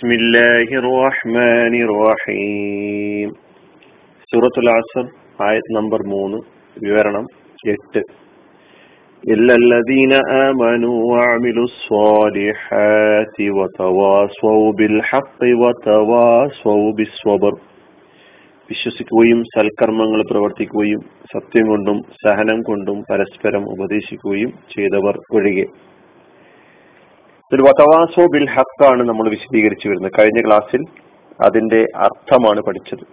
بسم الله الرحمن الرحيم സൂറത്തുൽ അസർ ആയത് നമ്പർ മൂന്ന് വിവരണം എട്ട് إلا الذين آمنوا وعملوا الصالحات وتواصوا بالحق وتواصوا بالصبر വിശ്വസിക്കുകയും സൽക്കർമ്മങ്ങൾ പ്രവർത്തിക്കുകയും സത്യം കൊണ്ടും സഹനം കൊണ്ടും പരസ്പരം ഉപദേശിക്കുകയും ചെയ്തവർ ഒഴികെ ഇതിൽ വതവാസോ ബിൽ ഹക്കാണ് നമ്മൾ വിശദീകരിച്ചു വരുന്നത്. കഴിഞ്ഞ ക്ലാസ്സിൽ അതിന്റെ അർത്ഥമാണ് പഠിച്ചത്.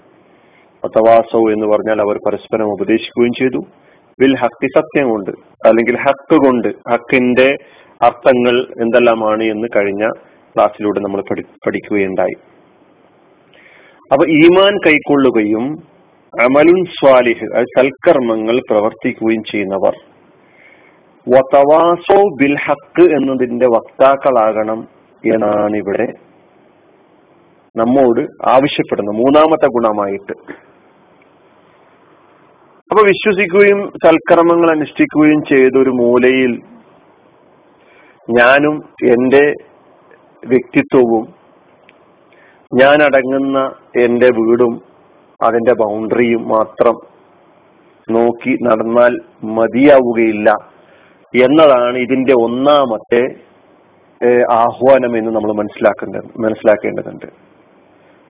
വതവാസോ എന്ന് പറഞ്ഞാൽ അവർ പരസ്പരം ഉപദേശിക്കുകയും ചെയ്തു. ബിൽ ഹക്കി സത്യം കൊണ്ട് അല്ലെങ്കിൽ ഹക്ക് കൊണ്ട് ഹക്കിന്റെ അർത്ഥങ്ങൾ എന്തെല്ലാമാണ് എന്ന് കഴിഞ്ഞ ക്ലാസ്സിലൂടെ നമ്മൾ പഠി പഠിക്കുകയുണ്ടായി. അപ്പൊ ഈമാൻ കൈക്കൊള്ളുകയും അമലുൻ സ്വാലിഹ് അത് സൽക്കർമ്മങ്ങൾ പ്രവർത്തിക്കുകയും ചെയ്യുന്നവർ വതവാസോ ബിൽ ഹക്ക് എന്നതിന്റെ വക്താക്കളാകണം എന്നാണ് ഇവിടെ നമ്മോട് ആവശ്യപ്പെടുന്നത്. മൂന്നാമത്തെ ഗുണമായിട്ട്. അപ്പൊ വിശ്വസിക്കുകയും സൽക്കർമ്മങ്ങൾ അനുഷ്ഠിക്കുകയും ചെയ്ത ഒരു മൂലയിൽ ഞാനും എന്റെ വ്യക്തിത്വവും ഞാൻ അടങ്ങുന്ന എന്റെ വീടും അതിന്റെ ബൗണ്ടറിയും മാത്രം നോക്കി നടന്നാൽ മതിയാവുകയില്ല. എന്നതാണ് ഇതിന്റെ ഒന്നാമത്തെ ആഹ്വാനം എന്ന് നമ്മൾ മനസ്സിലാക്കേണ്ടത് മനസ്സിലാക്കേണ്ടതുണ്ട്.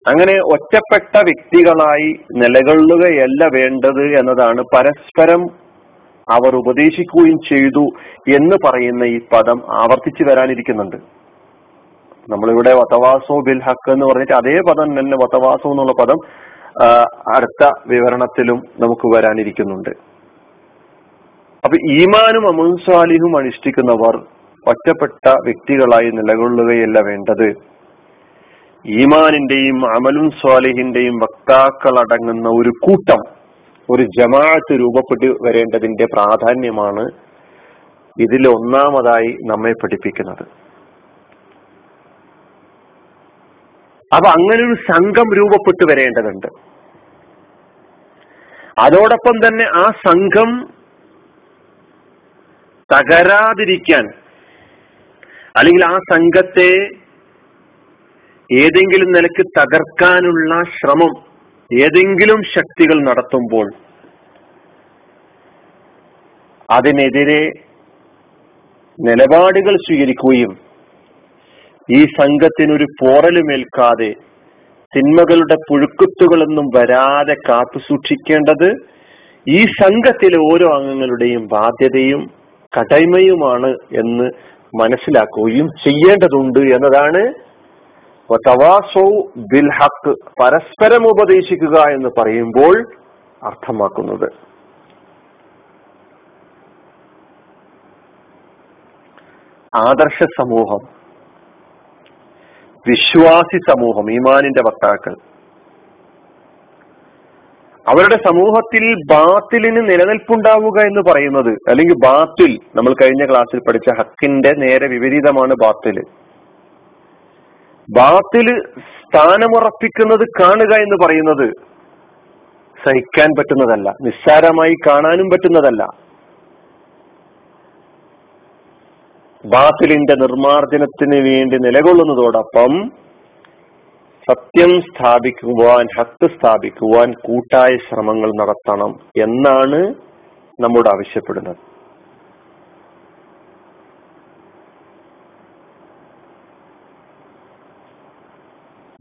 അങ്ങനെ ഒറ്റപ്പെട്ട വ്യക്തികളായി നിലകൊള്ളുകയല്ല വേണ്ടത് എന്നതാണ് പരസ്പരം അവർ ഉപദേശിക്കുകയും ചെയ്തു എന്ന് പറയുന്ന ഈ പദം ആവർത്തിച്ചു വരാനിരിക്കുന്നുണ്ട്. നമ്മളിവിടെ വതവാസോ ബിൽ ഹക്ക് എന്ന് പറഞ്ഞിട്ട് അതേ പദം തന്നെ വതവാസോ എന്നുള്ള പദം അടുത്ത വിവരണത്തിലും നമുക്ക് വരാനിരിക്കുന്നുണ്ട്. അപ്പൊ ഈമാനും അമുൻസാലിഹും അനുഷ്ഠിക്കുന്നവർ ഒറ്റപ്പെട്ട വ്യക്തികളായി നിലകൊള്ളുകയല്ല വേണ്ടത്. ഈമാനിന്റെയും അമലുൻ സ്വാലിഹിന്റെയും വക്താക്കളടങ്ങുന്ന ഒരു കൂട്ടം ഒരു ജമാഅത്ത് രൂപപ്പെട്ടു വരേണ്ടതിന്റെ പ്രാധാന്യമാണ് ഇതിൽ ഒന്നാമതായി നമ്മെ പഠിപ്പിക്കുന്നത്. അപ്പൊ അങ്ങനെ ഒരു സംഘം രൂപപ്പെട്ടു വരേണ്ടതുണ്ട്. അതോടൊപ്പം തന്നെ ആ സംഘം തകരാതിരിക്കാൻ. അല്ലെങ്കിൽ ആ സംഘത്തെ ഏതെങ്കിലും നിലയ്ക്ക് തകർക്കാനുള്ള ശ്രമം ഏതെങ്കിലും ശക്തികൾ നടത്തുമ്പോൾ അതിനെതിരെ നിലപാടുകൾ സ്വീകരിക്കുകയും ഈ സംഘത്തിനൊരു പോറലുമേൽക്കാതെ തിന്മകളുടെ പുഴുക്കുത്തുകളൊന്നും വരാതെ കാത്തു സൂക്ഷിക്കേണ്ടത് ഈ സംഘത്തിലെ ഓരോ അംഗങ്ങളുടെയും ബാധ്യതയും കടമയുമാണ് എന്ന് മനസ്സിലാക്കുകയും ചെയ്യേണ്ടതുണ്ട് എന്നതാണ്. ബിൽ പരസ്പരം ഉപദേശിക്കുക എന്ന് പറയുമ്പോൾ അർത്ഥമാക്കുന്നത്. ആദർശ സമൂഹം വിശ്വാസി സമൂഹം ഈമാനിന്റെ വക്താക്കൾ. അവരുടെ സമൂഹത്തിൽ ബാത്തിലിന് നിലനിൽപ്പുണ്ടാവുക എന്ന് പറയുന്നത് അല്ലെങ്കിൽ ബാത്തിൽ നമ്മൾ കഴിഞ്ഞ ക്ലാസ്സിൽ പഠിച്ച ഹക്കിന്റെ നേരെ വിപരീതമാണ് ബാത്തിൽ. ബാത്തിൽ സ്ഥാനമുറപ്പിക്കുന്നത് കാണുക എന്ന് പറയുന്നത് സഹിക്കാൻ പറ്റുന്നതല്ല നിസ്സാരമായി കാണാനും പറ്റുന്നതല്ല. ബാത്തിലിന്റെ നിർമാർജനത്തിന് വേണ്ടി നിലകൊള്ളുന്നതോടൊപ്പം സത്യം സ്ഥാപിക്കുവാൻ ഹക്ക് സ്ഥാപിക്കുവാൻ കൂട്ടായ ശ്രമങ്ങൾ നടത്തണം എന്നാണ് നമ്മോട് ആവശ്യപ്പെടുന്നത്.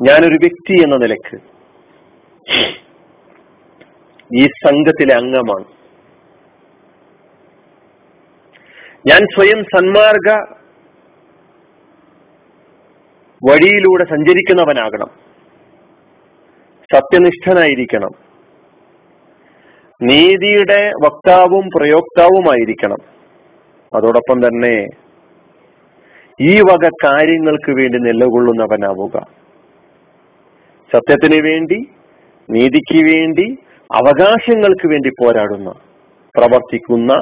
ഞാനൊരു വ്യക്തി എന്ന നിലയ്ക്ക് ഈ സംഘത്തിലെ അംഗമാണ്. ഞാൻ സ്വയം സന്മാർഗ വഴിയിലൂടെ സഞ്ചരിക്കുന്നവനാകണം. സത്യനിഷ്ഠനായിരിക്കണം. നീതിയുടെ വക്താവും പ്രയോക്താവുമായിരിക്കണം. അതോടൊപ്പം തന്നെ ഈ വക കാര്യങ്ങൾക്ക് വേണ്ടി നിലകൊള്ളുന്നവനാവുക. സത്യത്തിന് വേണ്ടി നീതിക്ക് വേണ്ടി അവകാശങ്ങൾക്ക് വേണ്ടി പോരാടുന്ന പ്രവർത്തിക്കുന്ന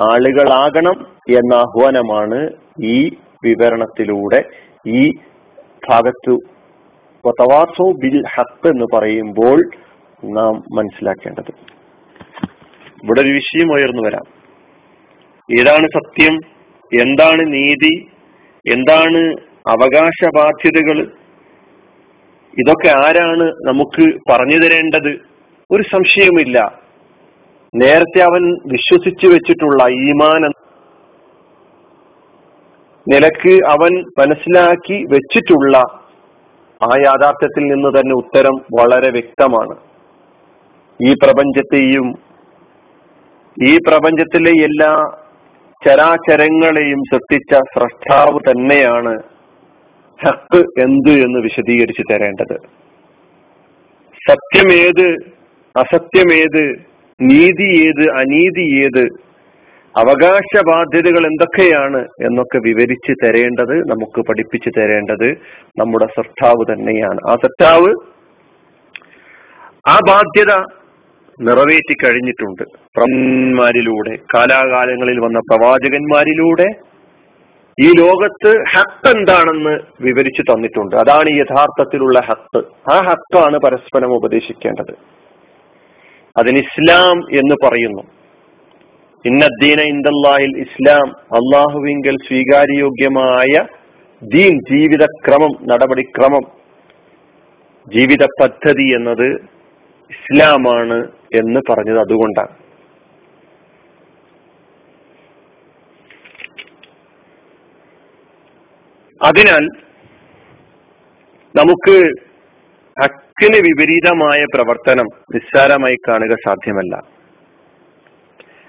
ആളുകളാകണം എന്ന ആഹ്വാനമാണ് ഈ വിവരണത്തിലൂടെ ഈ ഭാഗത്തു തവാസോ ബിൽ ഹത്ത് എന്ന് പറയുമ്പോൾ നാം മനസ്സിലാക്കേണ്ടത്. ഇവിടെ ഒരു വിഷയം ഉയർന്നു വരാം. ഏതാണ് സത്യം? എന്താണ് നീതി? എന്താണ് അവകാശ ബാധ്യതകൾ ഇതൊക്കെ ആരാണ് നമുക്ക് പറഞ്ഞു തരേണ്ടത്? ഒരു സംശയവുമില്ല. നേരത്തെ അവൻ വിശ്വസിച്ചു വെച്ചിട്ടുള്ള ഈമാൻ നിലയ്ക്ക് അവൻ മനസ്സിലാക്കി വെച്ചിട്ടുള്ള ആ യാഥാർത്ഥ്യത്തിൽ നിന്ന് തന്നെ ഉത്തരം വളരെ വ്യക്തമാണ്. ഈ പ്രപഞ്ചത്തെയും ഈ പ്രപഞ്ചത്തിലെ എല്ലാ ചരാചരങ്ങളെയും സൃഷ്ടിച്ച സ്രഷ്ടാവ് തന്നെയാണ് ഹക്ക് എന്ത് എന്ന് വിശദീകരിച്ചു തരേണ്ടത്. സത്യമേത് അസത്യമേത് നീതി ഏത് അനീതി ഏത് അവകാശ ബാധ്യതകൾ എന്തൊക്കെയാണ് എന്നൊക്കെ വിവരിച്ച് തരേണ്ടത് നമുക്ക് പഠിപ്പിച്ചു തരേണ്ടത് നമ്മുടെ സർത്താവ് തന്നെയാണ്. ആ സർത്താവ് ആ ബാധ്യത നിറവേറ്റി കഴിഞ്ഞിട്ടുണ്ട്. പ്രമന്മാരിലൂടെ കാലാകാലങ്ങളിൽ വന്ന പ്രവാചകന്മാരിലൂടെ ഈ ലോകത്ത് ഹത്ത് എന്താണെന്ന് വിവരിച്ചു തന്നിട്ടുണ്ട്. അതാണ് യഥാർത്ഥത്തിലുള്ള ഹത്ത് ആ ഹത്താണ് പരസ്പരം ഉപദേശിക്കേണ്ടത്. അതിന് ഇസ്ലാം എന്ന് പറയുന്നു. ഇന്നദ്ദീന ഇന്ദല്ലാഹിൽ ഇസ്ലാം അള്ളാഹുവിങ്കൽ സ്വീകാര്യോഗ്യമായ ദീൻ ജീവിതക്രമം നടപടിക്രമം ജീവിത പദ്ധതി എന്നത് ഇസ്ലാമാണ് എന്ന് പറഞ്ഞത് അതുകൊണ്ടാണ്. അതിനാൽ നമുക്ക് ഹക്കിന് വിപരീതമായ പ്രവർത്തനം നിസ്സാരമായി കാണുക സാധ്യമല്ല.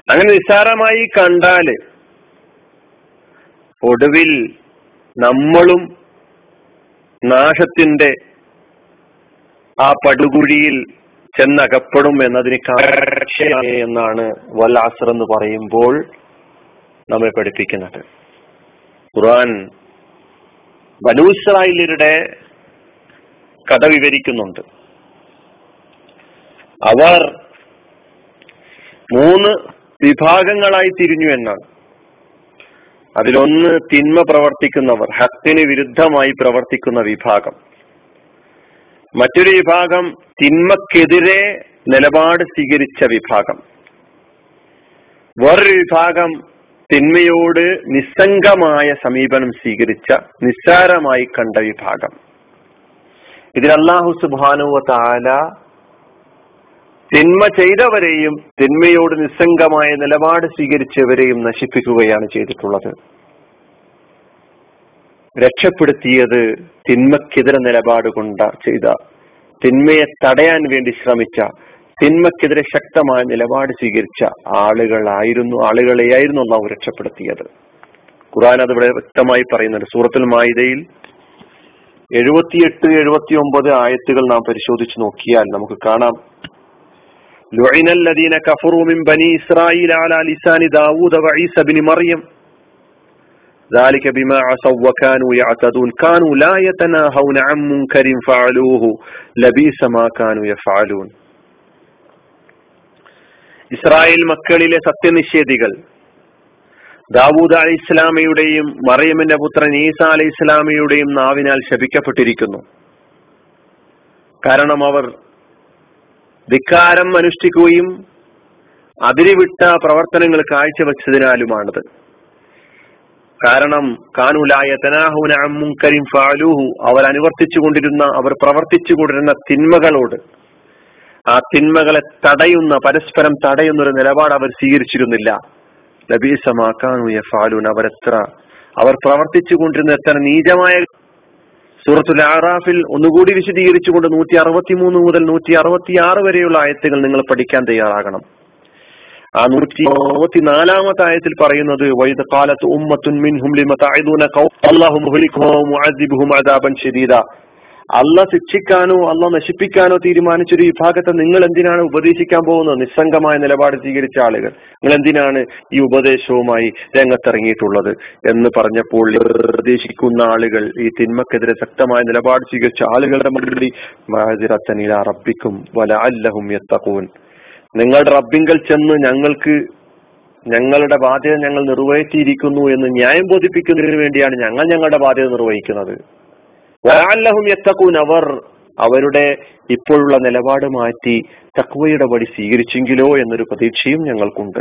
അങ്ങനെ നിസ്സാരമായി കണ്ടാൽ ഒടുവിൽ നമ്മളും നാശത്തിന്റെ ആ പടുകുഴിയിൽ ചെന്നകപ്പെടും എന്നതിന് കാഴ്ചയാണ് എന്നാണ് വല്ലാസർ എന്ന് പറയുമ്പോൾ നമ്മെ പഠിപ്പിക്കുന്നത്. ഖുർആൻ ബനൂസ്രായിലരുടെ കഥ വിവരിക്കുന്നുണ്ട്. അവർ മൂന്ന് വിഭാഗങ്ങളായി തിരിഞ്ഞു എന്നാണ്. അതിലൊന്ന് തിന്മ പ്രവർത്തിക്കുന്നവർ ഹത്തിന് വിരുദ്ധമായി പ്രവർത്തിക്കുന്ന വിഭാഗം. മറ്റൊരു വിഭാഗം തിന്മക്കെതിരെ നിലപാട് സ്വീകരിച്ച വിഭാഗം. വേറൊരു വിഭാഗം തിന്മയോട് നിസ്സംഗമായ സമീപനം സ്വീകരിച്ച നിസ്സാരമായി കണ്ട വിഭാഗം. ഇതിൽ അള്ളാഹു സുബാനുവ താല തിന്മ ചെയ്തവരെയും തിന്മയോട് നിസ്സംഗമായ നിലപാട് സ്വീകരിച്ചവരെയും നശിപ്പിക്കുകയാണ് ചെയ്തിട്ടുള്ളത്. രക്ഷപ്പെടുത്തിയത് തിന്മക്കെതിരെ നിലപാട് കൊണ്ട ചെയ്ത തിന്മയെ തടയാൻ വേണ്ടി ശ്രമിച്ച തിന്മക്കെതിരെ ശക്തമായ നിലപാട് സ്വീകരിച്ച ആളുകളായിരുന്നു ആളുകളെയായിരുന്നു അള്ളാഹു രക്ഷപ്പെടുത്തിയത്. ഖുറാൻ അത് വ്യക്തമായി പറയുന്നുണ്ട്. സൂറത്തുൽ മായിദയിൽ എഴുപത്തിയെട്ട് എഴുപത്തി ഒമ്പത് ആയത്തുകൾ നാം പരിശോധിച്ച് നോക്കിയാൽ നമുക്ക് കാണാം. لعن الذين كفروا من بني إسرائيل على لسان داود وعيسى بن مريم ذلك بما عصوا وكانوا يعتدون كانوا لا يتناهون عن منكر فعلوه لبيس ما كانوا يفعلون ഇസ്രായേൽ മക്കളിലെ സത്യനിഷേധികൾ ദാവൂദ് അലി ഇസ്ലാമയുടെയും മറിയമിന്റെ പുത്രൻ ഈസ അലി ഇസ്ലാമയുടെയും നാവിനാൽ ശപിക്കപ്പെട്ടിരിക്കുന്നു കാരണം അവർ ധിക്കാരം അനുഷ്ഠിക്കുകയും അതിരിവിട്ട പ്രവർത്തനങ്ങൾ കാഴ്ചവെച്ചതിനാലുമാണത്. കാരണം കാനുലായ തനാഹുന ഫാലൂഹു അവർ അനുവർത്തിച്ചു കൊണ്ടിരുന്ന അവർ പ്രവർത്തിച്ചു കൊണ്ടിരുന്ന തിന്മകളോട് ആ തിന്മകളെ തടയുന്ന പരസ്പരം തടയുന്ന ഒരു നിലപാട് അവർ സ്വീകരിച്ചിരുന്നില്ല. ലബീസമാക്കാനു ഫാലൂൻ അവരെത്ര അവർ പ്രവർത്തിച്ചു കൊണ്ടിരുന്ന എത്ര നീചമായ സൂറത്തുൽ ആറാഫിൽ ഒന്നുകൂടി വിശദീകരിച്ചുകൊണ്ട് നൂറ്റി അറുപത്തി മൂന്ന് മുതൽ നൂറ്റി അറുപത്തി ആറ് വരെയുള്ള ആയത്തുകൾ നിങ്ങൾ പഠിക്കാൻ തയ്യാറാകണം. ആ നൂറ്റി അറുപത്തി നാലാമത്തെ ആയത്തിൽ പറയുന്നത് വൈദ കാലത്ത് ഉമ്മത്തുൻ മിൻഹും ലിമ തഅദൂന അല്ലാഹു മുഹ്ലികുഹും മുഅദ്ദിബുഹും അദാബൻ ശദീദ. അല്ല ശിക്ഷിക്കാനോ അല്ല നശിപ്പിക്കാനോ തീരുമാനിച്ചൊരു വിഭാഗത്തെ നിങ്ങൾ എന്തിനാണ് ഉപദേശിക്കാൻ പോകുന്നത്? നിസ്സംഗമായ നിലപാട് സ്വീകരിച്ച ആളുകൾ. നിങ്ങൾ എന്തിനാണ് ഈ ഉപദേശവുമായി രംഗത്തിറങ്ങിയിട്ടുള്ളത്? എന്ന് പറഞ്ഞപ്പോൾ ഉപദേശിക്കുന്ന ആളുകൾ ഈ തിന്മക്കെതിരെ ശക്തമായ നിലപാട് സ്വീകരിച്ച ആളുകളുടെ മറുപടി മഹാജിറത്തനിയിൽ അറപ്പിക്കും വല അല്ലഹും യത്തഖൂൻ. നിങ്ങളുടെ റബ്ബിങ്കൽ ചെന്ന് ഞങ്ങൾക്ക് ഞങ്ങളുടെ ബാധ്യത ഞങ്ങൾ നിർവഹിച്ചിരിക്കുന്നു എന്ന് ന്യായം ബോധിപ്പിക്കുന്നതിന് വേണ്ടിയാണ് ഞങ്ങൾ ഞങ്ങളുടെ ബാധ്യത നിർവഹിക്കുന്നത്. വലാല്ലഹും എത്തക്കൂൻ അവർ അവരുടെ ഇപ്പോഴുള്ള നിലപാട് മാറ്റി തക്വയുടെ വഴി സ്വീകരിച്ചെങ്കിലോ എന്നൊരു പ്രതീക്ഷയും ഞങ്ങൾക്കുണ്ട്.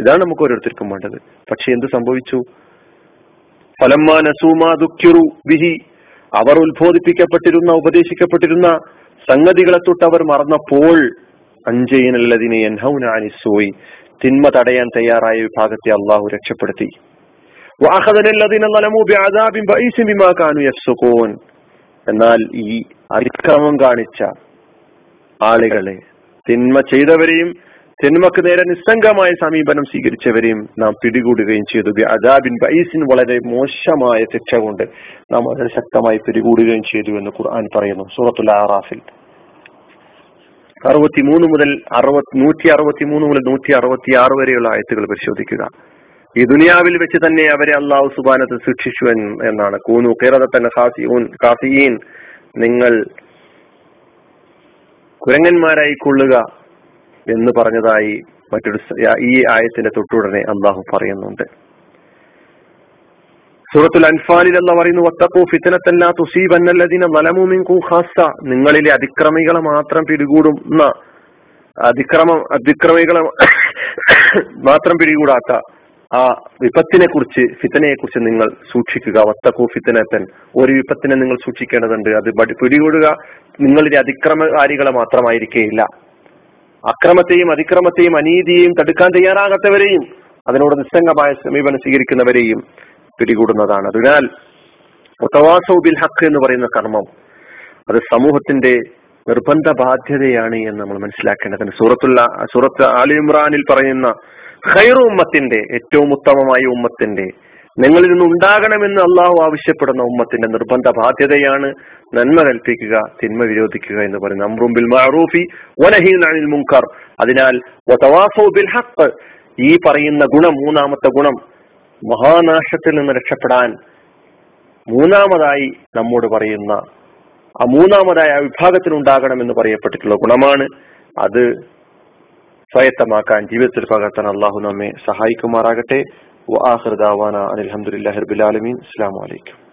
ഇതാണ് നമുക്ക് ഓരോരുത്തർക്കും വേണ്ടത്. പക്ഷെ എന്ത് സംഭവിച്ചു? ഫലമ്മാ ബിഹി. അവർ ഉത്ബോധിപ്പിക്കപ്പെട്ടിരുന്ന ഉപദേശിക്കപ്പെട്ടിരുന്ന സംഗതികളെ തൊട്ട് അവർ മറന്നപ്പോൾ അഞ്ചയിനല്ലതിനെ എൻഹൗനാനിസോയി തിന്മ തടയാൻ തയ്യാറായ വിഭാഗത്തെ അള്ളാഹു രക്ഷപ്പെടുത്തി. എന്നാൽ ഈ അതിക്രമം കാണിച്ച ആളുകളെ തിന്മ ചെയ്തവരെയും തിന്മക്ക് നേരെ നിസ്സംഗമായ സമീപനം സ്വീകരിച്ചവരെയും നാം പിടികൂടുകയും ചെയ്തു. അദാബിൻ ബൈസിൻ വളരെ മോശമായ ശിക്ഷ കൊണ്ട് നാം വളരെ ശക്തമായി പിടികൂടുകയും ചെയ്തു എന്ന് ഖുർആൻ പറയുന്നു. സൂറത്തുൽ ആറാഫിൽ. അറുപത്തിമൂന്ന് മുതൽ അറുപത് നൂറ്റി അറുപത്തി മൂന്ന് മുതൽ നൂറ്റി അറുപത്തി ആറ് വരെയുള്ള ആയത്തുകൾ പരിശോധിക്കുക. ഈ ദുനിയാവിൽ വെച്ച് തന്നെ അവരെ അള്ളാഹു സുബാനത്ത് ശിക്ഷിച്ചു എന്നാണ്. കൂനു കേരളത്തന്നെ ഖാസിയീൻ നിങ്ങൾ കുരങ്ങന്മാരായി കൊള്ളുക എന്ന് പറഞ്ഞതായി മറ്റൊരു ഈ ആയത്തിന്റെ തൊട്ടുടനെ അള്ളാഹു പറയുന്നുണ്ട്. സൂറത്തുൽ അൻഫാലിൽ അല്ല പറയുന്നു വത്തക്കു ഫിത്തനത്തല്ലാ തുസീബന്നല്ലതിനെ വലമുമിൻകും ഖാസ നിങ്ങളിലെ അതിക്രമികളെ മാത്രം പിടികൂടുന്ന അതിക്രമം അതിക്രമികളെ മാത്രം പിടികൂടാത്ത ആ വിപത്തിനെ കുറിച്ച് ഫിത്തനയെ കുറിച്ച് നിങ്ങൾ സൂക്ഷിക്കുക. വത്തക്കോ തൻ ഒരു വിപത്തിനെ നിങ്ങൾ സൂക്ഷിക്കേണ്ടതുണ്ട്. അത് പിടികൂടുക. നിങ്ങളിലെ അതിക്രമകാരികളെ മാത്രമായിരിക്കേയില്ല. അക്രമത്തെയും അതിക്രമത്തെയും അനീതിയെയും തടുക്കാൻ തയ്യാറാകാത്തവരെയും അതിനോട് നിസ്സംഗമായ സമീപനം സ്വീകരിക്കുന്നവരെയും പിടികൂടുന്നതാണ്. അതിനാൽ ബിൽ ഹക്ക് എന്ന് പറയുന്ന കർമ്മം അത് സമൂഹത്തിന്റെ നിർബന്ധ ബാധ്യതയാണ് എന്ന് നമ്മൾ മനസ്സിലാക്കേണ്ടതിന് സൂറത്തുള്ള സൂറത്ത് ആലി ഇമ്രാനിൽ പറയുന്ന ഖൈറു ഉമ്മത്തിന്റെ ഏറ്റവും ഉത്തമമായ ഉമ്മത്തിന്റെ നിങ്ങളിൽ നിന്ന് ഉണ്ടാകണമെന്ന് അള്ളാഹു ആവശ്യപ്പെടുന്ന ഉമ്മത്തിന്റെ നിർബന്ധ ബാധ്യതയാണ് നന്മ കൽപ്പിക്കുക തിന്മ വിരോധിക്കുക എന്ന് പറയുന്നത്. അമ്രുംബിൽ മാറൂഫി വനഹീൻ മുൻകർ. അതിനാൽ ബിൽ ഹക്ക് ഈ പറയുന്ന ഗുണം മൂന്നാമത്തെ ഗുണം മഹാനാശത്തിൽ നിന്ന് രക്ഷപ്പെടാൻ മൂന്നാമതായി നമ്മോട് പറയുന്ന ആ മൂന്നാമതായ ആ വിഭാഗത്തിൽ ഉണ്ടാകണമെന്ന് പറയപ്പെട്ടിട്ടുള്ള ഗുണമാണ് അത് സ്വായത്തമാക്കാൻ ജീവിതത്തിൽ പകർത്താൻ അള്ളാഹു നമ്മെ സഹായിക്കുമാറാകട്ടെ. അലഹമുല്ലാ ഹർബുലാലമീൻ അസ്സാം വലൈക്കും